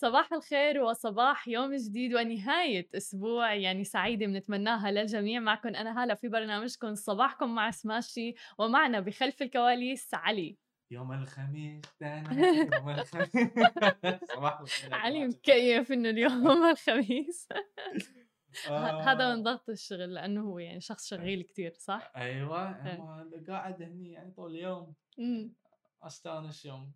صباح الخير وصباح يوم جديد ونهاية أسبوع يعني سعيدة بنتمناها للجميع. معكم أنا هلا في برنامجكم صباحكم مع سماشي ومعنا بخلف الكواليس علي. يوم الخميس يوم الخميس. صباح الخير علي مكيف إنه اليوم الخميس. هذا آه. من ضغط الشغل لأنه هو يعني شخص شغيل كتير صح؟ أيوه. إيه. قاعد هني يعني طول اليوم أستأنس يوم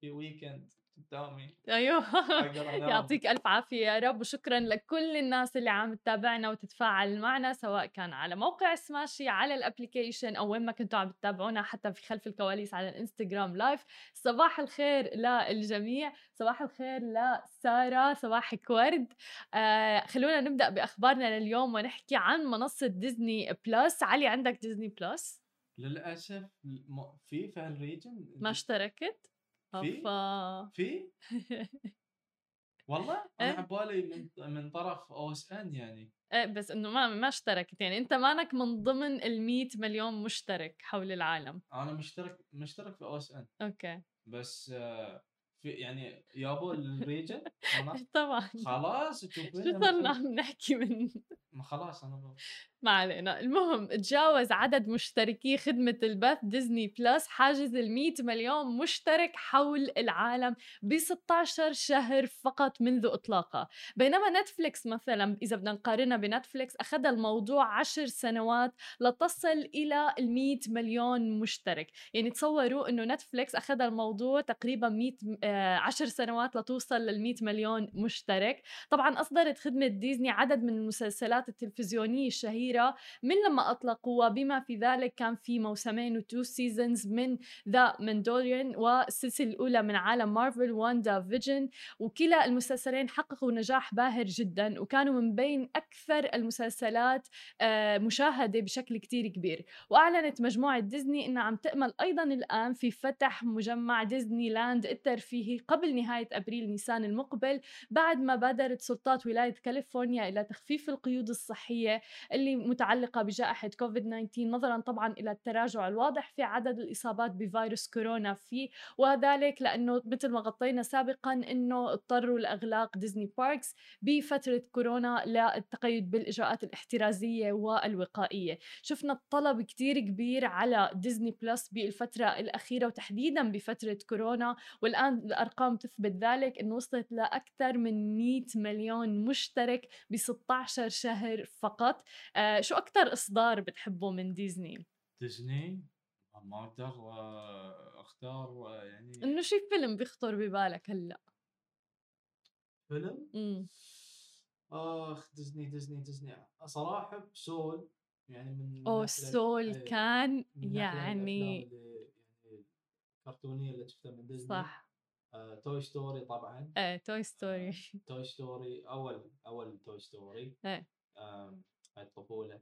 في weekend قدامي أيوه. يعطيك ألف عافية يا رب وشكرا لكل الناس اللي عم تتابعنا وتتفاعل معنا سواء كان على موقع سماشي على ال application أو وين ما كنتوا عم تتابعونا حتى في خلف الكواليس على الإنستغرام live صباح الخير للجميع. صباح الخير لسارة. صباحك ورد آه خلونا نبدأ بأخبارنا لليوم ونحكي عن منصة ديزني بلس علي عندك ديزني بلس للأسف في في هال region. ما اشتركت؟ في؟ افا في؟ والله؟ إيه. أنا عبالي من من طرف OSN يعني. إيه بس إنه ما ما اشتركت. يعني أنت مانك من ضمن ال 100 مليون مشترك حول العالم. أنا مشترك مشترك في OSN okay. بس آه، في يعني يابو ال region طبعا. خلاص شو صرنا عم نحكي من؟ ما خلاص أنا ما علينا. المهم تجاوز عدد مشتركي خدمة البث ديزني بلس حاجز ال 100 مليون مشترك حول العالم ب 16 شهر فقط منذ إطلاقها بينما نتفليكس مثلا إذا بدنا نقارنها بنتفليكس أخذ الموضوع 10 سنوات لتصل إلى ال 100 مليون مشترك. يعني تصوروا إنه نتفليكس أخذ الموضوع تقريبا 100 آه 10 سنوات لتوصل لل 100 مليون مشترك. طبعا أصدرت خدمة ديزني عدد من المسلسلات التلفزيونية الشهيرة من لما أطلقوا وبما في ذلك كان في موسمين و two seasons من The Mandalorian والسلسلة الأولى من عالم مارفل WandaVision وكلا المسلسلين حققوا نجاح باهر جدا وكانوا من بين أكثر المسلسلات آه، مشاهدة بشكل كتير كبير. وأعلنت مجموعة ديزني أنها عم تأمل أيضا الآن في فتح مجمع ديزني لاند الترفيهي قبل نهاية أبريل نيسان المقبل بعد ما بادرت سلطات ولاية كاليفورنيا إلى تخفيف القيود الصحية اللي متعلقة بجائحة كوفيد 19 نظرا طبعا إلى التراجع الواضح في عدد الإصابات بفيروس كورونا فيه وذلك لأنه مثل ما غطينا سابقا أنه اضطروا لإغلاق ديزني parks بفترة كورونا للتقيد بالإجراءات الاحترازية والوقائية. شفنا الطلب كتير كبير على ديزني بلس بالفترة الأخيرة وتحديدا بفترة كورونا والآن الأرقام تثبت ذلك أنه وصلت لأكثر من 100 مليون مشترك ب 16 شهر فقط. آه شو أكثر إصدار بتحبه من ديزني؟ ديزني؟ ما أقدر آه، أختار آه، يعني إنه شي فيلم بيخطر ببالك هلأ. فيلم؟ امم آخ ديزني ديزني ديزني. صراحة Soul يعني من أو ناحية- Soul إيه، كان يعني يعني الكرتونية اللي شفتها من ديزني. صح. آه، Toy Story طبعا. إيه Toy Story. Toy Story أول أول Toy Story. إيه. هاي الطفولة.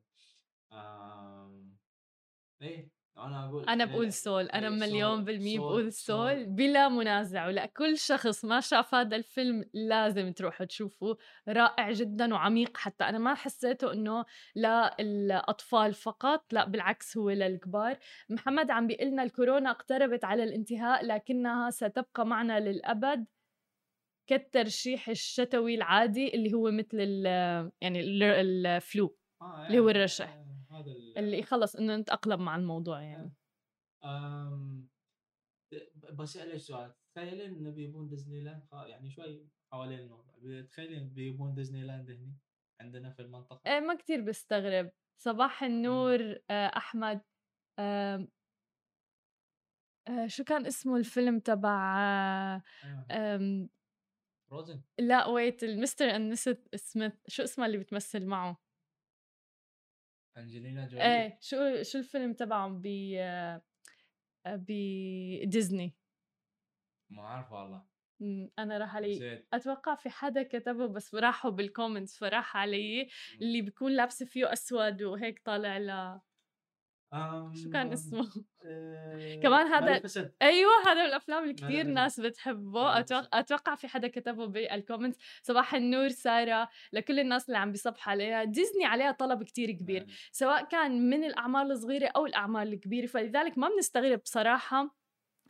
إيه أنا أقول أنا إيه، بقول Soul أنا إيه، مليون Soul- بالمية Soul- بقول Soul. Soul بلا منازع ولكل شخص ما شاف هذا الفيلم لازم تروحوا تشوفوه. رائع جدا وعميق حتى أنا ما حسيته إنه للأطفال فقط لا بالعكس هو للكبار. محمد عم بيقلنا الكورونا اقتربت على الانتهاء لكنها ستبقى معنا للأبد. كالرشح الشتوي العادي اللي هو مثل ال يعني ال- ال flu. آه، اللي هو يعني، الرشح. آه، هذا ال- اللي خلص إنه نتأقلم مع الموضوع يعني. أم بسألك سؤال. تخيلين إنه بيبون ديزني لاند يعني شوي حوالين الموضوع تخيلين بيبون ديزني لاند هني عندنا في المنطقة. إيه ما كتير بستغرب. صباح النور آه، أحمد آم، آه، شو كان اسمه الفيلم تبع آه،. آم، فروزن لا ويت المستر اند سميث شو اسمها اللي بتمثل معه؟ أنجلينا جولي إيه شو شو الفيلم تبعهم ب آه، بديزني ما أعرف والله. مم، أنا راح علي نسيت. أتوقع في حدا كتبه بس راحوا بالكومنتس فراح علي اللي بيكون لابسه فيه أسود وهيك طالع ل شو كان أم، اسمه آه، كمان هذا-. أيوه هذا من الأفلام اللي كثير. ناس بتحبه. أتوقع في حدا كتبه بالكومنتس صباح النور سارة. لكل الناس اللي عم بيصبحوا عليها. ديزني عليها طلب كتير كبير. يعني سواء كان من الأعمال الصغيرة أو الأعمال الكبيرة. فلذلك ما بنستغرب بصراحة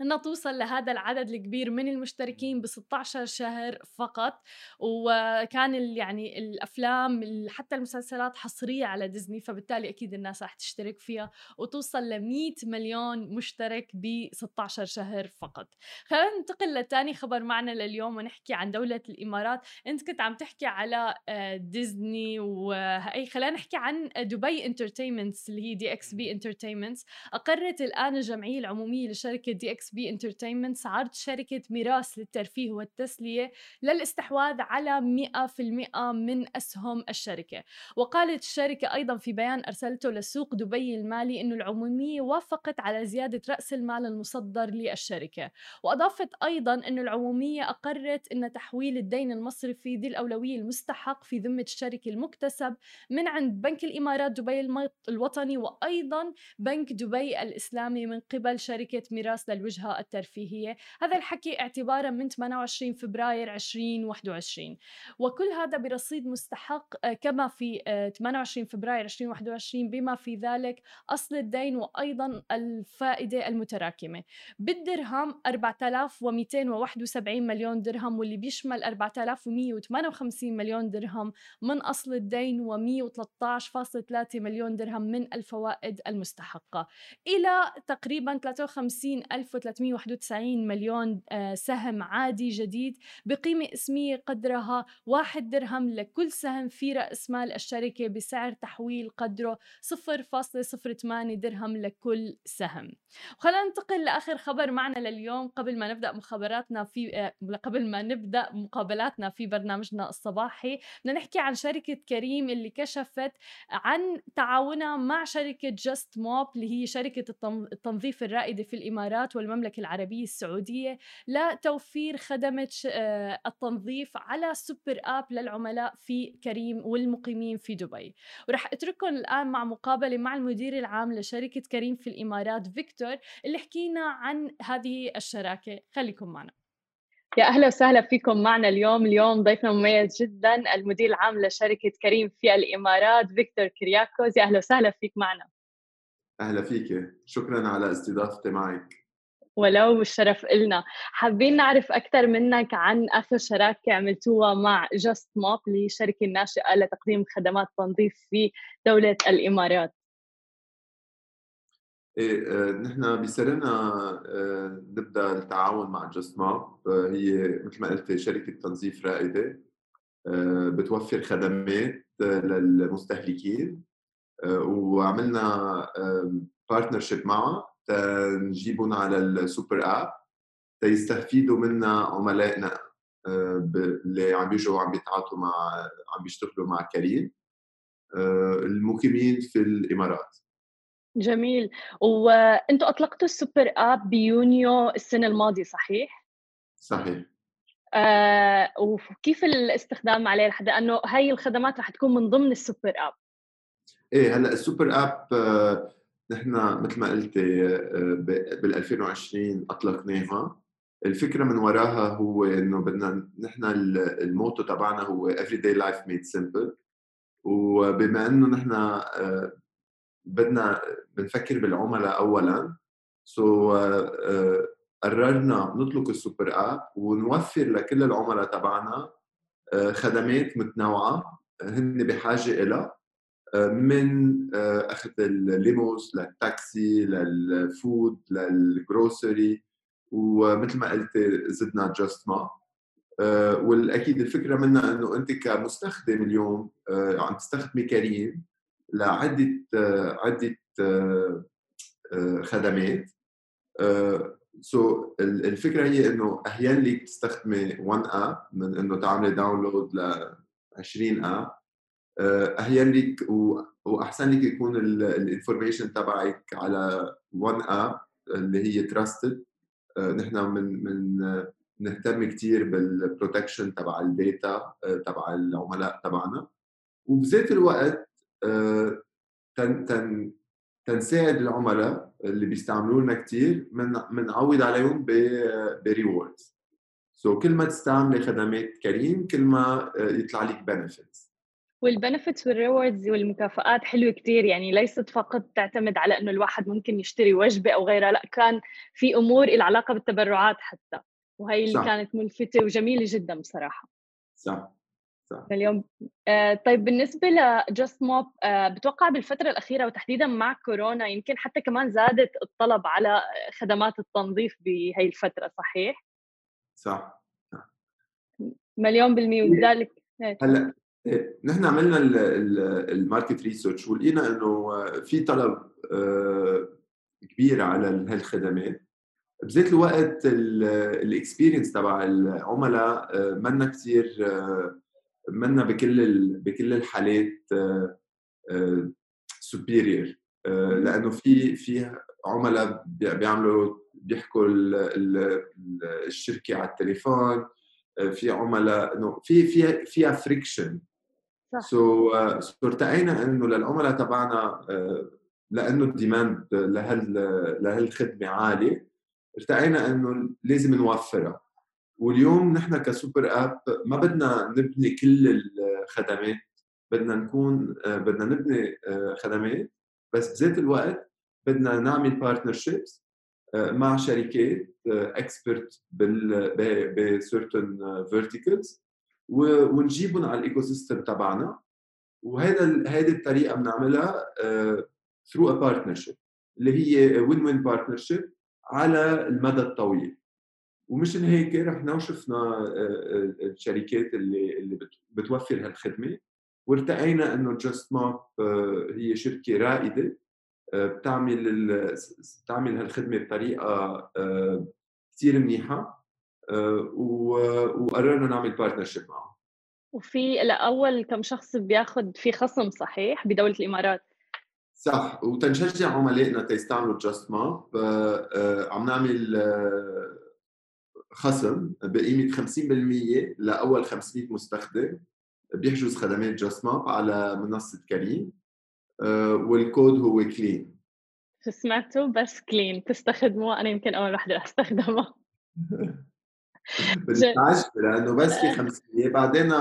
إنها توصل لهذا العدد الكبير من المشتركين ب 16 شهر فقط. وكان يعني الأفلام حتى المسلسلات حصرية على ديزني فبالتالي أكيد الناس رح تشترك فيها. وتوصل ل 100 مليون مشترك ب 16 شهر فقط. خلينا ننتقل لثاني خبر معنا لليوم ونحكي عن دولة الإمارات. أنت كنت عم تحكي على آه، ديزني وهي خلينا نحكي عن دبي انترتينمنتس اللي هي دي إكس بي انترتينمنتس أقرت الآن الجمعية العمومية لشركة دي إكس بي انترتينمنت عرض شركة ميراث للترفيه والتسلية للاستحواذ على 100% من أسهم الشركة. وقالت الشركة أيضا في بيان أرسلته لسوق دبي المالي أنه العمومية وافقت على زيادة رأس المال المصدر للشركة. وأضافت أيضا أنه العمومية أقرت أن تحويل الدين المصرفي ذي الأولوية المستحق في ذمة الشركة المكتسب من عند بنك الإمارات دبي الوطني وأيضا بنك دبي الإسلامي من قبل شركة ميراث للوجهة الوجهة الترفيهية. هذا الحكي اعتبارا من 28 فبراير 2021 وكل هذا برصيد مستحق آه، كما في 28 آه، فبراير 2021 بما في ذلك أصل الدين وأيضا الفائدة المتراكمة. بالدرهم 4271 مليون درهم واللي بيشمل 4158 مليون درهم من أصل الدين و113.3 مليون درهم من الفوائد المستحقة. إلى تقريبا 53 391 مليون آه، سهم عادي جديد بقيمة اسمية قدرها واحد درهم لكل سهم في رأس مال الشركة بسعر تحويل قدره 0.08 درهم لكل سهم. وخلينا ننتقل لآخر خبر معنا لليوم. قبل ما نبدأ مخابراتنا في آه، قبل ما نبدأ مقابلاتنا في برنامجنا الصباحي بدنا نحكي عن شركة كريم اللي كشفت عن تعاونها مع شركة جاست موب اللي هي شركة التنظيف الرائدة في الإمارات والمملكة المملكة العربية السعودية لتوفير خدمة آه، التنظيف على super app للعملاء في كريم والمقيمين في دبي. ورح أترككم الآن مع مقابلة مع المدير العام لشركة كريم في الإمارات فيكتور اللي حكينا عن هذه الشراكة. خليكم معنا. يا أهلا وسهلا فيكم معنا اليوم، اليوم ضيفنا مميز جدا المدير العام لشركة كريم في الإمارات فيكتور كرياكوز، يا أهلا وسهلا فيك معنا. أهلا فيك، شكرا على استضافتي معك. ولو الشرف إلنا. حابين نعرف أكثر منك عن آخر شراكة عملتوها مع جاست هي الشركة الناشئة لتقديم خدمات تنظيف في دولة الإمارات. إيه آه، نحن بيصيرنا آه، نبدأ التعاون مع جاست آه، هي مثل ما قلت شركة تنظيف رائدة. بتوفر خدمات للمستهلكين. وعملنا partnership معها. نجيبهم على ال super app تيستفيدوا منا عملائنا آه، اللي عم بيجوا عم بيتعاطوا مع عم بيشتغلوا مع كريم آه، المقيمين في الإمارات. جميل. وأنتم أطلقتوا ال super app بيونيو السنة الماضية صحيح؟ صحيح. آه وكيف الاستخدام عليه لحد انه هاي الخدمات رح تكون من ضمن ال super app إيه هلأ ال super app آه نحن مثل ما قلتي آه، بال 2020 أطلقناها. الفكرة من وراها هو إنه بدنا نحن ال motto تبعنا هو everyday life made simple. وبما إنه نحن آه، بدنا بنفكر بالعملاء اولا so, آه، قررنا نطلق ال super app ونوفر لكل العملاء تبعنا خدمات متنوعة هن بحاجة لها من آه، أخذ ال limos للتاكسي لل food لل grocery ومثل ما قلت زدنا جاست موب. والأكيد الفكرة منها إنه أنت كمستخدم اليوم آه، عم تستخدمي كريم لعدة آه، عدة خدمات. so الفكرة هي إنه أحيانا لك تستخدمي 1 app من إنه تعملي download ل 20 app أهون لك وأحسن لك يكون ال information تبعك على one app اللي هي trusted آه، نحن من من نهتم كثير بال protection تبع ال data آه، تبع العملاء تبعنا. وبذات الوقت آه، تن تن تنساعد العملاء اللي بيستعملوا لنا كثير من بنعوض عليهم ب rewards so كل ما تستعملي خدمات كريم كل ما يطلع لك benefits وال benefits وال rewards والمكافآت حلوة كتير. يعني ليست فقط تعتمد على إنه الواحد ممكن يشتري وجبة أو غيرها لا كان في أمور لها علاقة بالتبرعات حتى. وهي اللي صح. كانت ملفتة وجميلة جدا بصراحة. صح صح. اليوم آه طيب بالنسبة لجاست موب آه بتوقع بالفترة الأخيرة وتحديدا مع كورونا يمكن حتى كمان زادت الطلب على خدمات التنظيف بهي الفترة صحيح؟ صح مليون بالمية وذلك هلا إيه، نحن عملنا ال market research ولقينا إنه في طلب آه، كبير على هالخدمات. بذات الوقت ال experience تبع العملاء آه، منا كثير آه، منا بكل بكل الحالات superior لأنه في في عملاء بيعملوا بيحكوا الشركة على التليفون. في عملاء في في فيها friction so, uh, ارتقينا إنه للعملاء تبعنا uh, لأنه ال demand لهال لهالخدمة عالي ارتقينا إنه لازم نوفرها. واليوم نحن ك super app ما بدنا نبني كل الخدمات بدنا نكون uh, بدنا نبني خدمات بس بذات الوقت بدنا نعمل partnerships مع شركات expert ب certain verticals ونجيبهم على ال ecosystem تبعنا وهذا هذه الطريقة بنعملها through a partnership اللي هي win-win partnership على المدى الطويل. ومشان هيك رحنا وشفنا آه، آه، الشركات اللي اللي بتوفر هالخدمة. وارتقينا إنه Justmop هي شركة رائدة آه، بتعمل بتعمل هالخدمة بطريقة كثير منيحة. وقررنا نعمل partnership معهم. وفي لاول كم شخص بياخذ في خصم صحيح بدولة الإمارات. صح وتنشجع عملائنا تيستعملوا Justmop عم نعمل آه، خصم بقيمة 50% لأول 500 مستخدم بيحجز خدمات Justmop على منصة كريم آه، والكود هو clean سمعتوا؟ بس clean تستخدموه؟ أنا يمكن أول وحده استخدمه. بنتعجب لأنه بس في 500 بعدين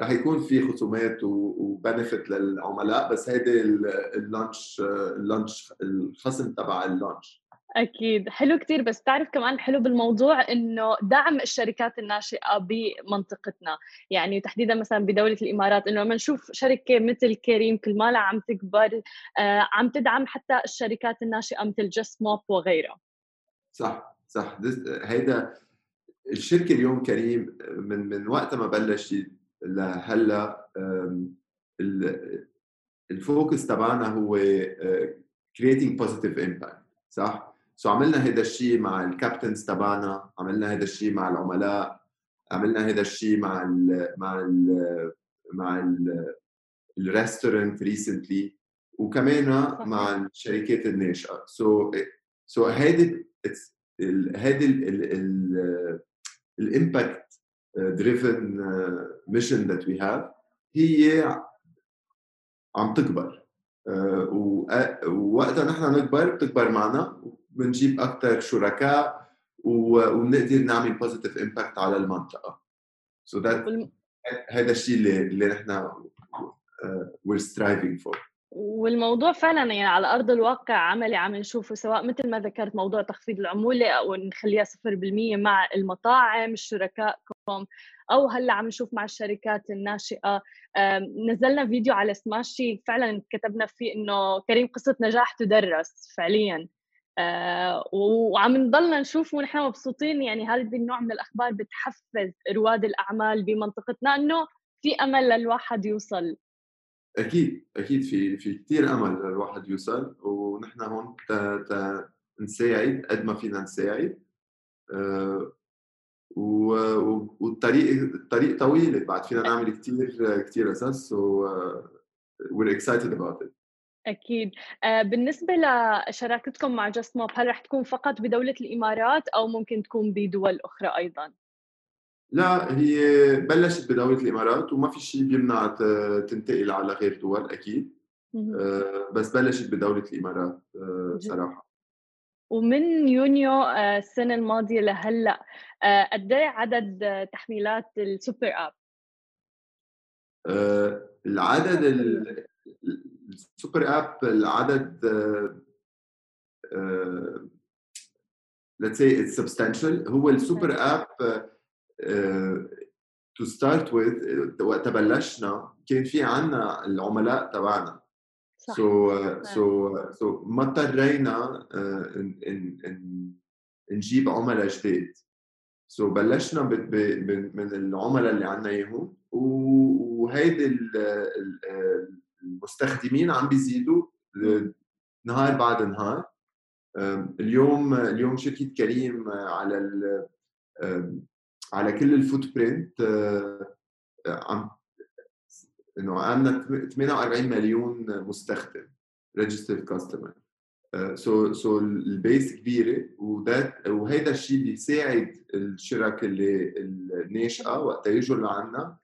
رح يكون في خصومات و benefit للعملاء بس هيدي ال launch اللانش الخصم تبع اللانش. أكيد. حلو كثير بس تعرف كمان حلو بالموضوع إنه دعم الشركات الناشئة بمنطقتنا. يعني تحديدا مثلا بدولة الإمارات إنه لما نشوف شركة مثل كريم كل ما عم تكبر آه عم تدعم حتى الشركات الناشئة مثل جست موب وغيرها. صح صح. هيدا الشركة اليوم كريم من من وقت ما بلشت لهلأ ال focus تبعنا هو creating positive impact صح؟ so عملنا هذا الشيء مع ال captains تبعنا، عملنا هذا الشيء مع العملاء، عملنا هذا الشيء مع ال مع ال مع ال ال restaurant recently وكمان مع الشركات الناشئة so so هيدي هيدي ال impact driven mission that we have هي عم تكبر. Uh, ووقتها نحن نكبر بتكبر معنا وبنجيب أكثر شركاء وبنقدر نعمل positive impact على المنطقة. so so that هذا الشيء اللي اللي نحن we're striving for والموضوع فعلا يعني على أرض الواقع عملي عم نشوفه سواء مثل ما ذكرت موضوع تخفيض العمولة أو نخليها 0% مع المطاعم شركائكم أو هلأ عم نشوف مع الشركات الناشئة. نزلنا فيديو على سماشي فعلا كتبنا فيه إنه كريم قصة نجاح تدرس فعليا. آه، وعم نضلنا نشوف ونحن مبسوطين يعني هذا النوع من الأخبار بتحفز رواد الأعمال بمنطقتنا إنه في أمل للواحد يوصل. أكيد أكيد في في كثير أمل الواحد يوصل ونحن هون تا نساعد قد ما فينا نساعد أه والطريق الطريق طويل بعد فينا نعمل كثير كثير قصص و we're excited about it. أكيد. آه بالنسبة لشراكتكم مع جاست موب هل رح تكون فقط بدولة الإمارات أو ممكن تكون بدول أخرى أيضا؟ لا هي بلشت بدولة الإمارات وما في شيء بيمنع تنتقل على غير دول أكيد. آه، بس بلشت بدولة الإمارات آه، صراحة ومن يونيو آه، السنة الماضية لهلأ قد إيه عدد تحميلات ال super app؟ آه، العدد ال- ال super app العدد let's say it's substantial. هو ال super app to start with وقت بلشنا كان في عنا العملاء تبعنا. صح. so so so ما اضطرينا آه، نجيب عملاء جداد so بلشنا ب- ب- ب- من العملاء اللي عندنا إياهم وهيدي ال- ال- المستخدمين عم بيزيدوا نهار بعد نهار. اليوم اليوم شركه كريم على على كل ال footprint أه، عم إنه عندنا 48 مليون مستخدم registered customer so so ال base كبيرة وده وهيدا الشيء بيساعد الشركات الناشئة وقت يجوا لعنا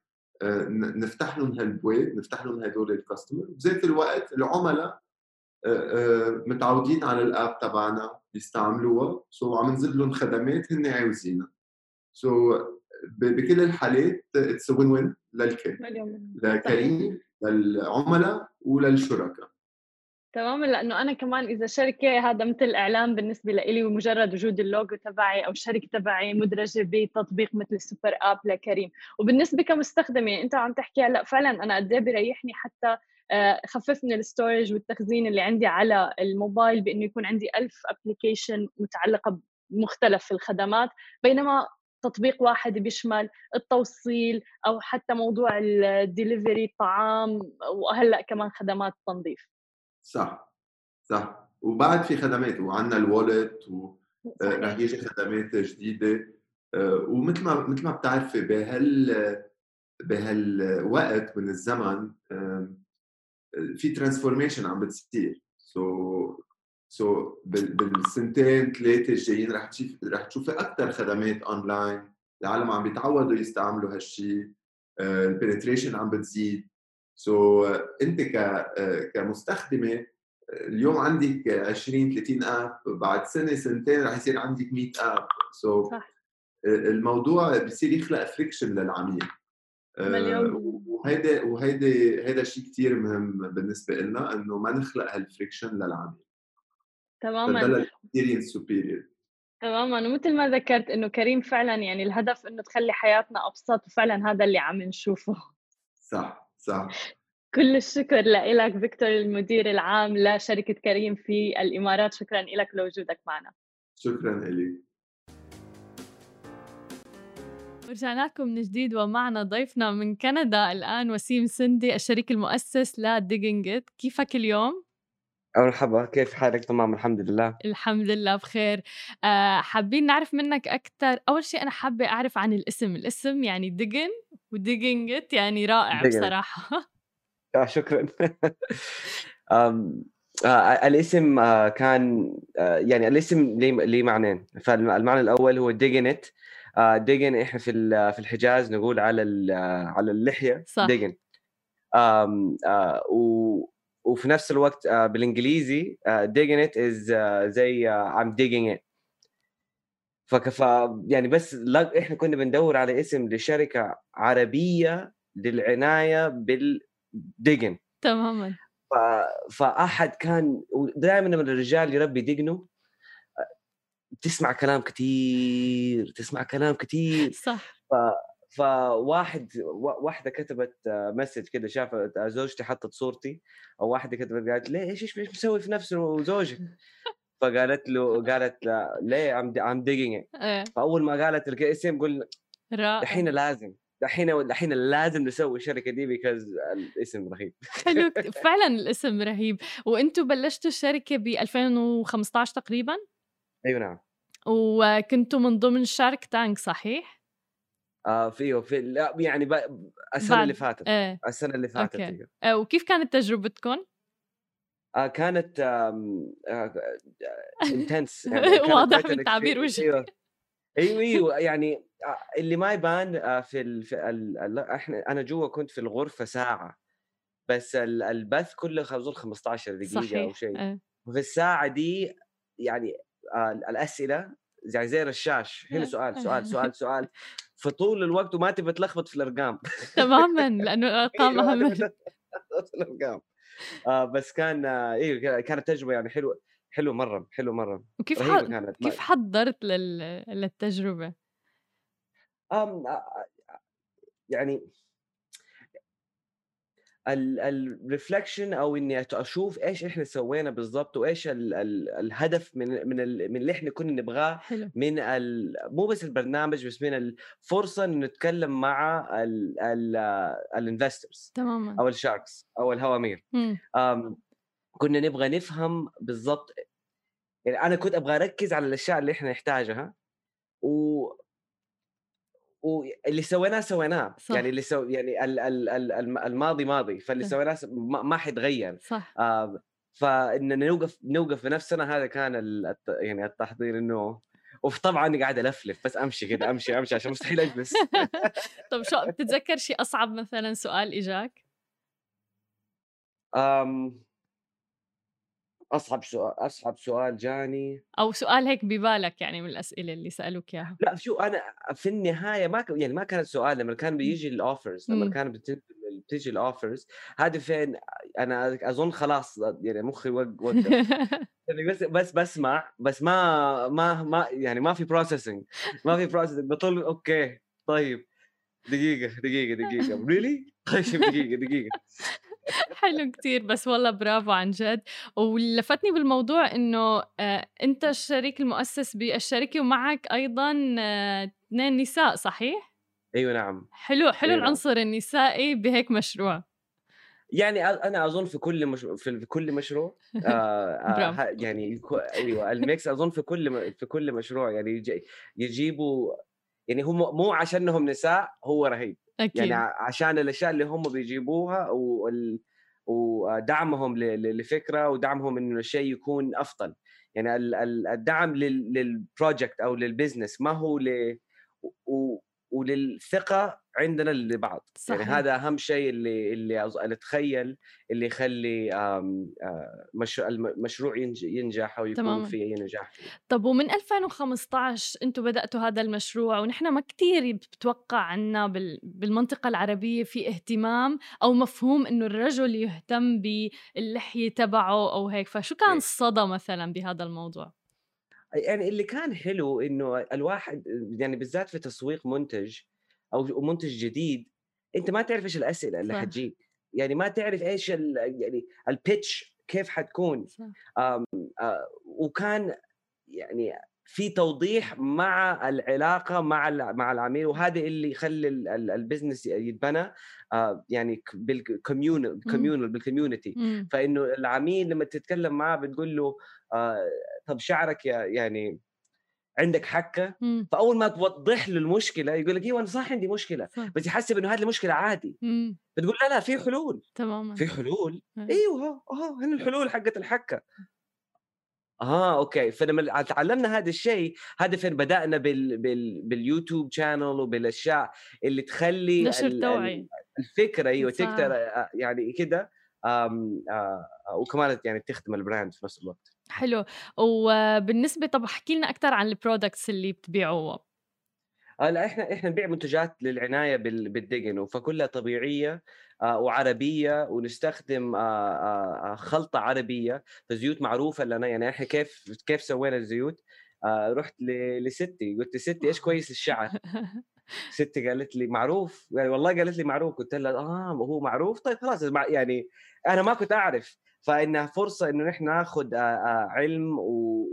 آه، نفتح لهم هالبواب نفتح لهم هدول ال customer بذات الوقت العملاء آه، آه، متعودين على ال app تبعنا بيستعملوها. so عم نزيد لهم خدمات هن عاوزينها. so بكل الحالات it's win win للكل لكريم للعملاء وللشركاء. تماما لأنه أنا كمان إذا شركة هذا مثل اعلان بالنسبة لي ومجرد وجود اللوجو تبعي أو الشركة تبعي مدرجة بتطبيق مثل ال super app لكريم. وبالنسبة كمستخدمة أنت عم تحكي هلأ فعلا أنا قد إيه بيريحني حتى آه، خفف من ال storage والتخزين اللي عندي على الموبايل بأنه يكون عندي ألف application متعلقة بمختلف الخدمات. بينما تطبيق واحد بيشمل التوصيل أو حتى موضوع الدليفري الطعام وهلأ كمان خدمات تنظيف. صح صح. وبعد في خدمات وعندنا ال wallet صحيح. ورح يجي خدمات جديدة. آه، ومثل ما مثل ما بتعرفي بهال بهالوقت من الزمن آم، في transformation عم بتصير. so so بالسنتين ثلاثة الجايين رح تشوف رح تشوفي أكثر خدمات اونلاين العالم عم بيتعودوا يستعملوا هالشيء ال penetration عم بتزيد. so أنت ك آه، كمستخدمة آه، اليوم عندك 20 30 app بعد سنة سنتين رح يصير عندك 100 app so صح. الموضوع بصير يخلق friction للعميل. آه،. وهيدا وهيدا هيدا شيء كثير مهم بالنسبة لنا إنه ما نخلق هال friction للعميل. تماما. تضل ال experience superior تماما. ومثل ما ذكرت إنه كريم فعلا يعني الهدف إنه تخلي حياتنا أبسط وفعلا هذا اللي عم نشوفه. صح صح. كل الشكر لك فيكتور المدير العام لشركة كريم في الإمارات. شكرا لك لوجودك معنا. شكرا لك ورجعنا لكم من جديد ومعنا ضيفنا من كندا الآن وسيم سندي الشريك المؤسس لديجنجت كيفك اليوم؟ مرحبا كيف حالك؟ تمام الحمد لله. الحمد لله بخير. آه حابين نعرف منك أكثر أول شيء أنا حابة أعرف عن الاسم. الاسم يعني ديجن وديجنجت يعني رائع Diggin. بصراحة. آه شكرا. آه الاسم آه كان آه يعني الاسم ليه ليه معنيين فالمعنى الأول هو ديجنت آه دقن إحنا في في الحجاز نقول على آه، على اللحية صح. دقن آم، آه و وفي نفس الوقت آه بالإنجليزي diggin' it از زي I'm digging it فكيف يعني بس إحنا كنا بندور على اسم لشركة عربية للعناية بالدقن تماما. ف... فأحد كان دائما لما الرجال يربي دقنه تسمع كلام كثير تسمع كلام كثير صح. فواحد وا- واحدة كتبت message كده شافت زوجتي حطت صورتي أو واحدة كتبت قالت ليه إيش إيش مسوي في نفسه زوجك فقالت له قالت لا ليه I'm I'm digging فأول ما قالت الاسم قلنا الحين لازم الحين الحين لازم نسوي الشركة دي because الاسم رهيب. حلو فعلا الاسم رهيب. وأنتم بلشتوا الشركة ب 2015 تقريبا؟ أيوه نعم. وكنتوا من ضمن Shark Tank صحيح؟ آه فيه في لا يعني ب- السنة بعد- اللي فاتت إيه السنة اللي فاتت okay. أيوة. آه، وكيف كانت تجربتكم؟ آه كانت intense واضح من تعبير وجهك. أيوه إيوه أيوه يعني آه، اللي ما يبان آه، في ال... في ال... إحنا أنا جوا كنت في الغرفة ساعة بس ال- البث كله أظن 15 دقيقة أو صحيح شيء إيه. وفي الساعة دي يعني آه، الأسئلة يعني زي رشاش هنا إيه. سؤال سؤال سؤال سؤال فطول الوقت وما تبي تلخبط في الأرقام. تماما لأنه الارقام ما أهم. الأرقام. آه بس كان آه أيوه كانت تجربة يعني حلوة حلو مرة حلو مرة. وكيف ح... كانت. كيف حضرت لل... للتجربة؟ أم آه، يعني ال reflection أو إني أشوف إيش إحنا سوينا بالضبط وإيش ال ال الهدف من من من اللي إحنا كنا نبغاه من مو بس البرنامج بس من الفرصة ان نتكلم مع ال investors تماما. أو ال sharks أو الهوامير. كنا نبغى نفهم بالضبط يعني أنا كنت أبغى أركز على الأشياء اللي إحنا نحتاجها و واللي سويناه سويناه صح. يعني اللي سو يعني ال ال ال الم- الماضي ماضي فاللي. سويناه ما, ما حيتغير صح آه فإن نوقف نوقف بنفسنا هذا كان ال- الت- يعني التحضير إنه وطبعا قاعد ألفلف بس أمشي كده أمشي أمشي عشان مستحيل أجلس طب شو بتتذكر شيء أصعب مثلا سؤال إجاك؟ أم أصعب سؤال أصعب سؤال جاني. أو سؤال هيك ببالك يعني من الأسئلة اللي سألوك إياها. لا شو أنا في النهاية ما ك... يعني ما كانت سؤال لما كان بيجي ال offers لما مم. كان بتنزل بتيجي ال offers هذه فين؟ أنا أظن خلاص يعني مخي وق- وقف يعني بس بس بسمع بس ما ما ما يعني ما في processing ما في processing بطل okay طيب دقيقة دقيقة دقيقة. really؟ طيب دقيقة دقيقة. حلو كتير بس والله برافو عن جد. ولفتني بالموضوع إنه آه، أنت الشريك المؤسس بالشركة ومعك أيضا آه، اثنين نساء صحيح؟ أيوه نعم. حلو حلو أي نعم. العنصر النسائي بهيك مشروع. يعني أنا أظن في كل مش... في كل مشروع آه آه يعني أيوه الميكس أظن في كل م... في كل مشروع يعني يجي... يجيبوا يعني هم مو عشانهم نساء هو رهيب. يعني ع- عشان الأشياء اللي هم بيجيبوها وال... ودعمهم ل... ل- لفكرة ودعمهم إنه الشيء يكون أفضل. يعني ال... ال- الدعم لل... لل project أو لل business ما هو ل... و... وللثقة عندنا لبعض يعني صحيح. هذا أهم شيء اللي اللي اللي اتخيل اللي يخلي آه، مش... المشروع ينج... ينجح أو يكون تماماً. في نجاح. طب ومن 2015 أنتم بدأتوا هذا المشروع ونحن ما كتير بتوقع عنا بال- بالمنطقة العربية في اهتمام أو مفهوم إنه الرجل يهتم باللحية تبعه أو هيك فشو كان إيه. الصدى مثلا بهذا الموضوع يعني اللي كان حلو إنه الواحد يعني بالذات في تسويق منتج أو منتج جديد أنت ما تعرف إيش الأسئلة اللي. حتجيك يعني ما تعرف إيش ال يعني البيتش كيف حتكون صح. آه وكان يعني في توضيح مع العلاقة مع مع العميل وهذا اللي يخلي ال- ال- ال business يتبنى يعني بال communal communal بال community مم. فإنه العميل لما تتكلم معاه بتقول له آه طب شعرك يا يعني عندك حكة مم. فأول ما توضح له المشكلة يقول لك أيوه أنا صح عندي مشكلة صح. بس يحسب إنه هذه المشكلة عادي مم. بتقول لا لا في حلول تماما في حلول إيه. أيوه أه هنا الحلول حقت الحكة آه okay فلما تعلمنا هذا الشيء هذا فين بدأنا بال بال بال YouTube channel وبالأشياء اللي تخلي نشر ال- توعي الفكرة أيوه. تقدر آه، يعني كده آه، وكمان يعني تخدم ال brand في نفس الوقت حلو. وبالنسبة طب احكي لنا أكثر عن ال products اللي بتبيعوها آه، لا إحنا إحنا نبيع منتجات للعناية بال- بالدقن فكلها طبيعية آه، وعربية ونستخدم آه، خلطة عربية. فزيوت معروفة لنا يعني إحنا كيف كيف سوينا الزيوت؟ رحت لستي قلت لستي إيش كويس للشعر؟ ستي قالت لي معروف يعني والله قالت لي معروف. قلت لها آه هو معروف؟ طيب خلاص يعني أنا ما كنت أعرف. فإنها فرصة إنه نحن ناخذ علم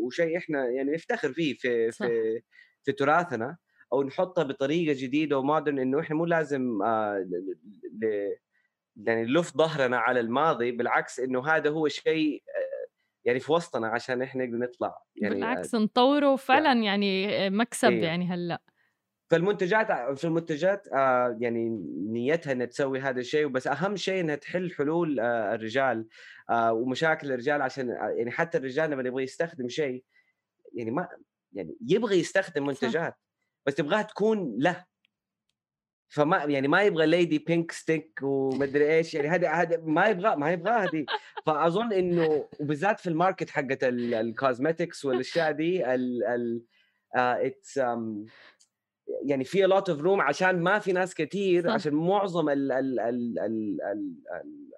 وشيء إحنا يعني نفتخر فيه في صح. في في تراثنا أو نحطها بطريقة جديدة ومودرن إنه إحنا مو لازم يعني نلف ظهرنا على الماضي بالعكس إنه هذا هو شيء يعني في وسطنا عشان إحنا نقدر نطلع يعني بالعكس نطوره فعلا يعني مكسب إيه. يعني هلأ فالمنتجات في المنتجات آه يعني نيتها إنها تسوي هذا الشيء بس أهم شيء إنها تحل حلول آه الرجال آه ومشاكل الرجال عشان يعني حتى الرجال لما يبغى يستخدم شيء يعني ما يعني يبغى يستخدم منتجات بس يبغاها تكون له. فما يعني ما يبغى ليدي بينك ستيك ومدري إيش يعني هذا هذا ما يبغى ما يبغاها دي. فأظن إنه وبالذات في ال market حقت ال cosmetics والأشياء دي ال ال it's يعني في lot of room عشان ما في ناس كثير صح. عشان معظم ال ال ال ال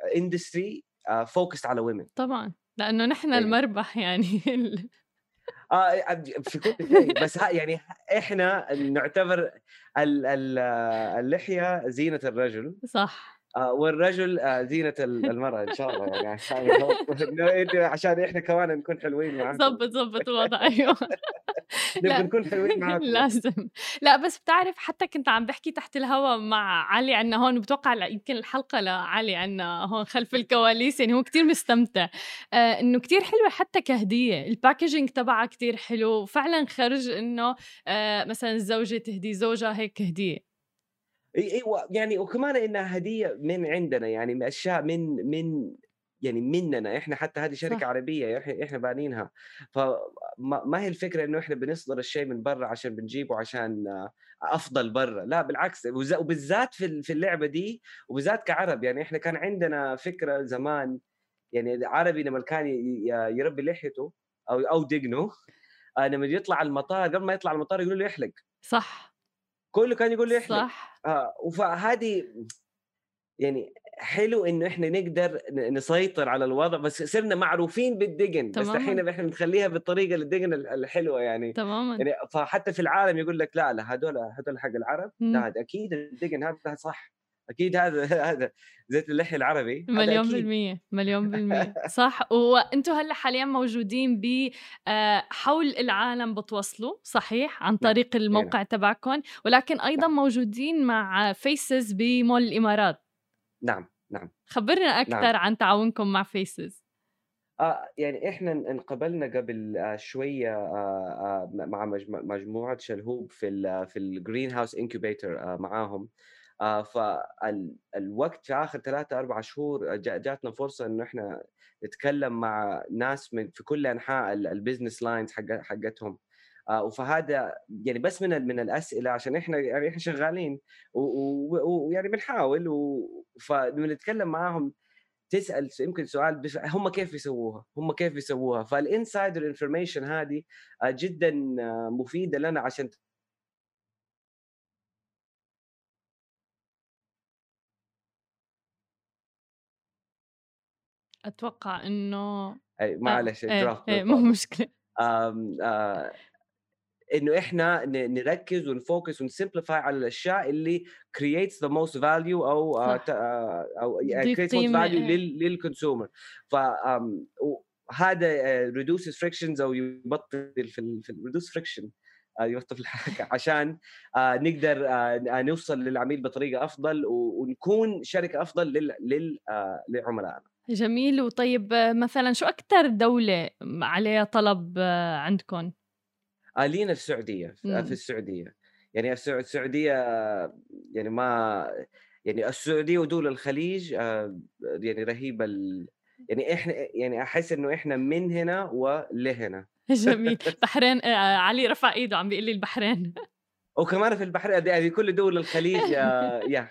ال industry focused على women. طبعا لأنه نحن إيه. المربح يعني. ال- آه في كل شيء. بس يعني إحنا نعتبر ال ال اللحية زينة الرجل. صح. آه والرجل آه زينة ال- المرأة إن شاء الله يعني عشان إنه إحنا كمان نكون حلوين معاكم. زبط زبط الوضع لا. نبغى نكون حلوين معاكم. لازم. لا بس بتعرف حتى كنت عم بحكي تحت الهوا مع علي عنا هون بتوقع يمكن الحلقة لعلي عنا هون خلف الكواليس يعني هو كتير مستمتع. آه إنه كتير حلوة حتى كهدية. الباكجينج تبعها كتير حلو. وفعلا خرج آه مثلا الزوجة تهدي زوجها هيك هديه اي أيوه يعني وكمان إنها هدية من عندنا يعني من أشياء من من يعني مننا إحنا حتى هذه شركة صح. عربية إحنا بانينها. فما ما هي الفكرة إنه إحنا بنصدر الشيء من برا عشان بنجيبه عشان أفضل برا لا بالعكس وبالذات في ال- في اللعبة دي وبالذات كعرب يعني إحنا كان عندنا فكرة زمان يعني عربي لما كان يربي لحيته أو أو دقنه آه، لما يطلع المطار قبل ما يطلع المطار يقولوا له يحلق صح. كله كان يقول له يحلق صح. آه فهذه يعني حلو إنه إحنا نقدر نسيطر على الوضع بس صرنا معروفين بالدقن بس. الحين إحنا بنخليها بالطريقة الدقن ال- الحلوة يعني. تماما. يعني فحتى في العالم يقول لك لا لا هذول هذول حق العرب. لا أكيد الدقن هذا صح. أكيد هذا هذا زيت اللحية العربي مليون. بالمية مليون بالمية. صح. وأنتم هلأ حاليا موجودين ب آه، حول العالم بتوصلوا صحيح؟ عن نعم، طريق الموقع تبعكم. ولكن أيضا موجودين مع فيسز بمول الإمارات. نعم نعم. خبرنا أكثر نعم. عن تعاونكم مع Faces آه يعني إحنا إن- انقبلنا قبل آه شوية آه آه مع مجمو- مجموعة شلهوب في ال في ال Greenhouse incubator آه معاهم. آه فالوقت في آخر ثلاثة أربع شهور جا- جاتنا فرصة إنه إحنا نتكلم مع ناس من في كل أنحاء ال business lines حق حقتهم آه فهذا يعني بس من من الأسئلة عشان إحنا يعني إحنا شغالين ويعني بنحاول و- فلما نتكلم معاهم تسأل يمكن سؤال هم كيف يسووها؟ هم كيف يسووها؟ فالانسايدر انفورميشن هذه آه، جدا آه، مفيدة لنا عشان أتوقع إنه أي معلش drop إيه the مو. مشكلة آه، إنه إحنا نركز ون focus ون simplify على الأشياء اللي creates the most value أو آه، صح. آه، أو يعني creates most value إيه. لل لل consumer ف هذا آه، reduces frictions أو يبطل في في reduce friction آه، يبطل في الحركة عشان آه، نقدر آه، نوصل للعميل بطريقة أفضل ونكون شركة أفضل لل لل آه، لعملائنا جميل. وطيب آه، مثلا شو أكثر دولة عليها طلب آه، عندكم آه، لينا في السعودية في مم. في السعودية. يعني السع- السعودية آه، يعني ما يعني السعودية ودول الخليج آه، يعني رهيبة ال... يعني إحنا يعني أحس إنه إحنا من هنا ولهنا. جميل. بحرين آه، علي رفع إيده عم بيقول لي البحرين. وكمان في البحرين يعني كل دول الخليج آه، يا.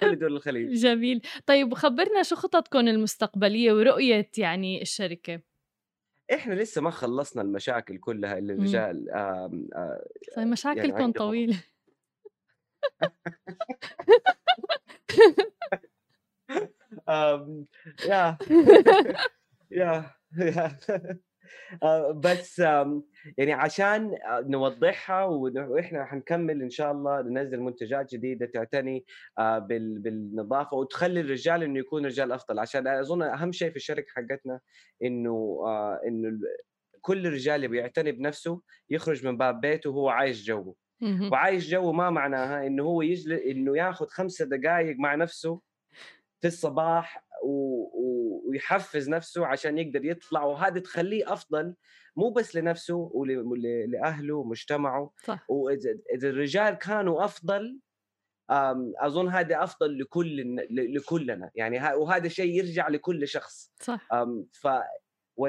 كل دول الخليج. جميل. طيب وخبرنا شو خططكم المستقبلية ورؤية يعني الشركة؟ إحنا لسه ما خلصنا المشاكل كلها اللي. الرجال صحيح مشاكلكم طويلة. آم، يا يا يا بس آم، يعني عشان آه، نوضحها وإحنا حنكمل إن شاء الله ننزل منتجات جديدة تعتني آه، بال- بالنظافة وتخلي الرجال إنه يكون رجال أفضل عشان أظن أهم شيء في الشركة حقتنا إنه آه، إنه كل رجال يبي يعتني بنفسه يخرج من باب بيته وهو عايش جوه. وعايش جو ما معناها إنه هو يجلس إنه ياخذ خمسة دقائق مع نفسه في الصباح و... و... ويحفز نفسه عشان يقدر يطلع وهذا تخليه أفضل مو بس لنفسه ول... ول... لأهله ومجتمعه. صح. وإذا إذا الرجال كانوا أفضل أظن هذا أفضل لكل ل- لكلنا. يعني ه... وهذا شيء يرجع لكل شخص. صح. أم، ف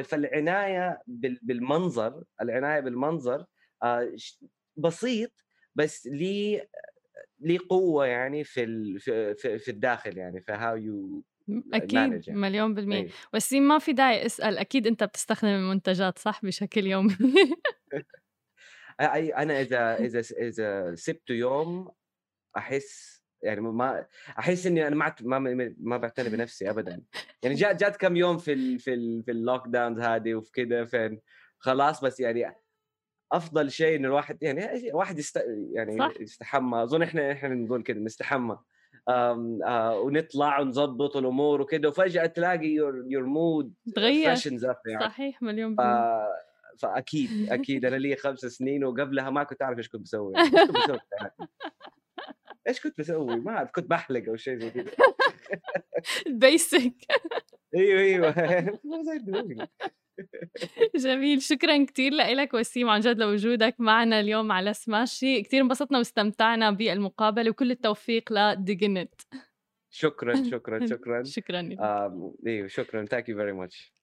فالعناية بال- بالمنظر العناية بالمنظر آه، بسيط بس لي لي قوة يعني في ال- في في, في الداخل يعني في هاو يو أكيد يعني. مليون بالمية أيوة. وسيم ما في داعي أسأل أكيد أنت بتستخدم المنتجات صح بشكل يومي أنا إذا إذا إذا سبته يوم أحس يعني ما أحس إني أنا ما ما ما بعتني بنفسي ابدا يعني جات جات كم يوم في ال في ال في ال lockdowns هذه وفي كذا فين خلاص بس يعني أفضل شيء انه الواحد يعني واحد يست يعني صح. يستحمى. أظن إحنا إحنا نقول كذا نستحمى. آم آه ونطلع ونظبط الأمور وكذا وفجأة تلاقي your your mood تغير. يعني. صحيح مليون بالمية. فاكيد أكيد أنا لي خمس سنين وقبلها ما كنت أعرف إيش كنت بسوي. إيش كنت بسوي إيش كنت بسوي؟ ما أعرف كنت بحلق أو شيء زي كذا ال basic أيوه أيوه. جميل شكرا كثير لك وسيم عن جد لوجودك معنا اليوم على سماشي كثير انبسطنا واستمتعنا بالمقابلة وكل التوفيق لديجنت شكرا شكرا شكرا. شكرا أيوه شكرا. thank you very much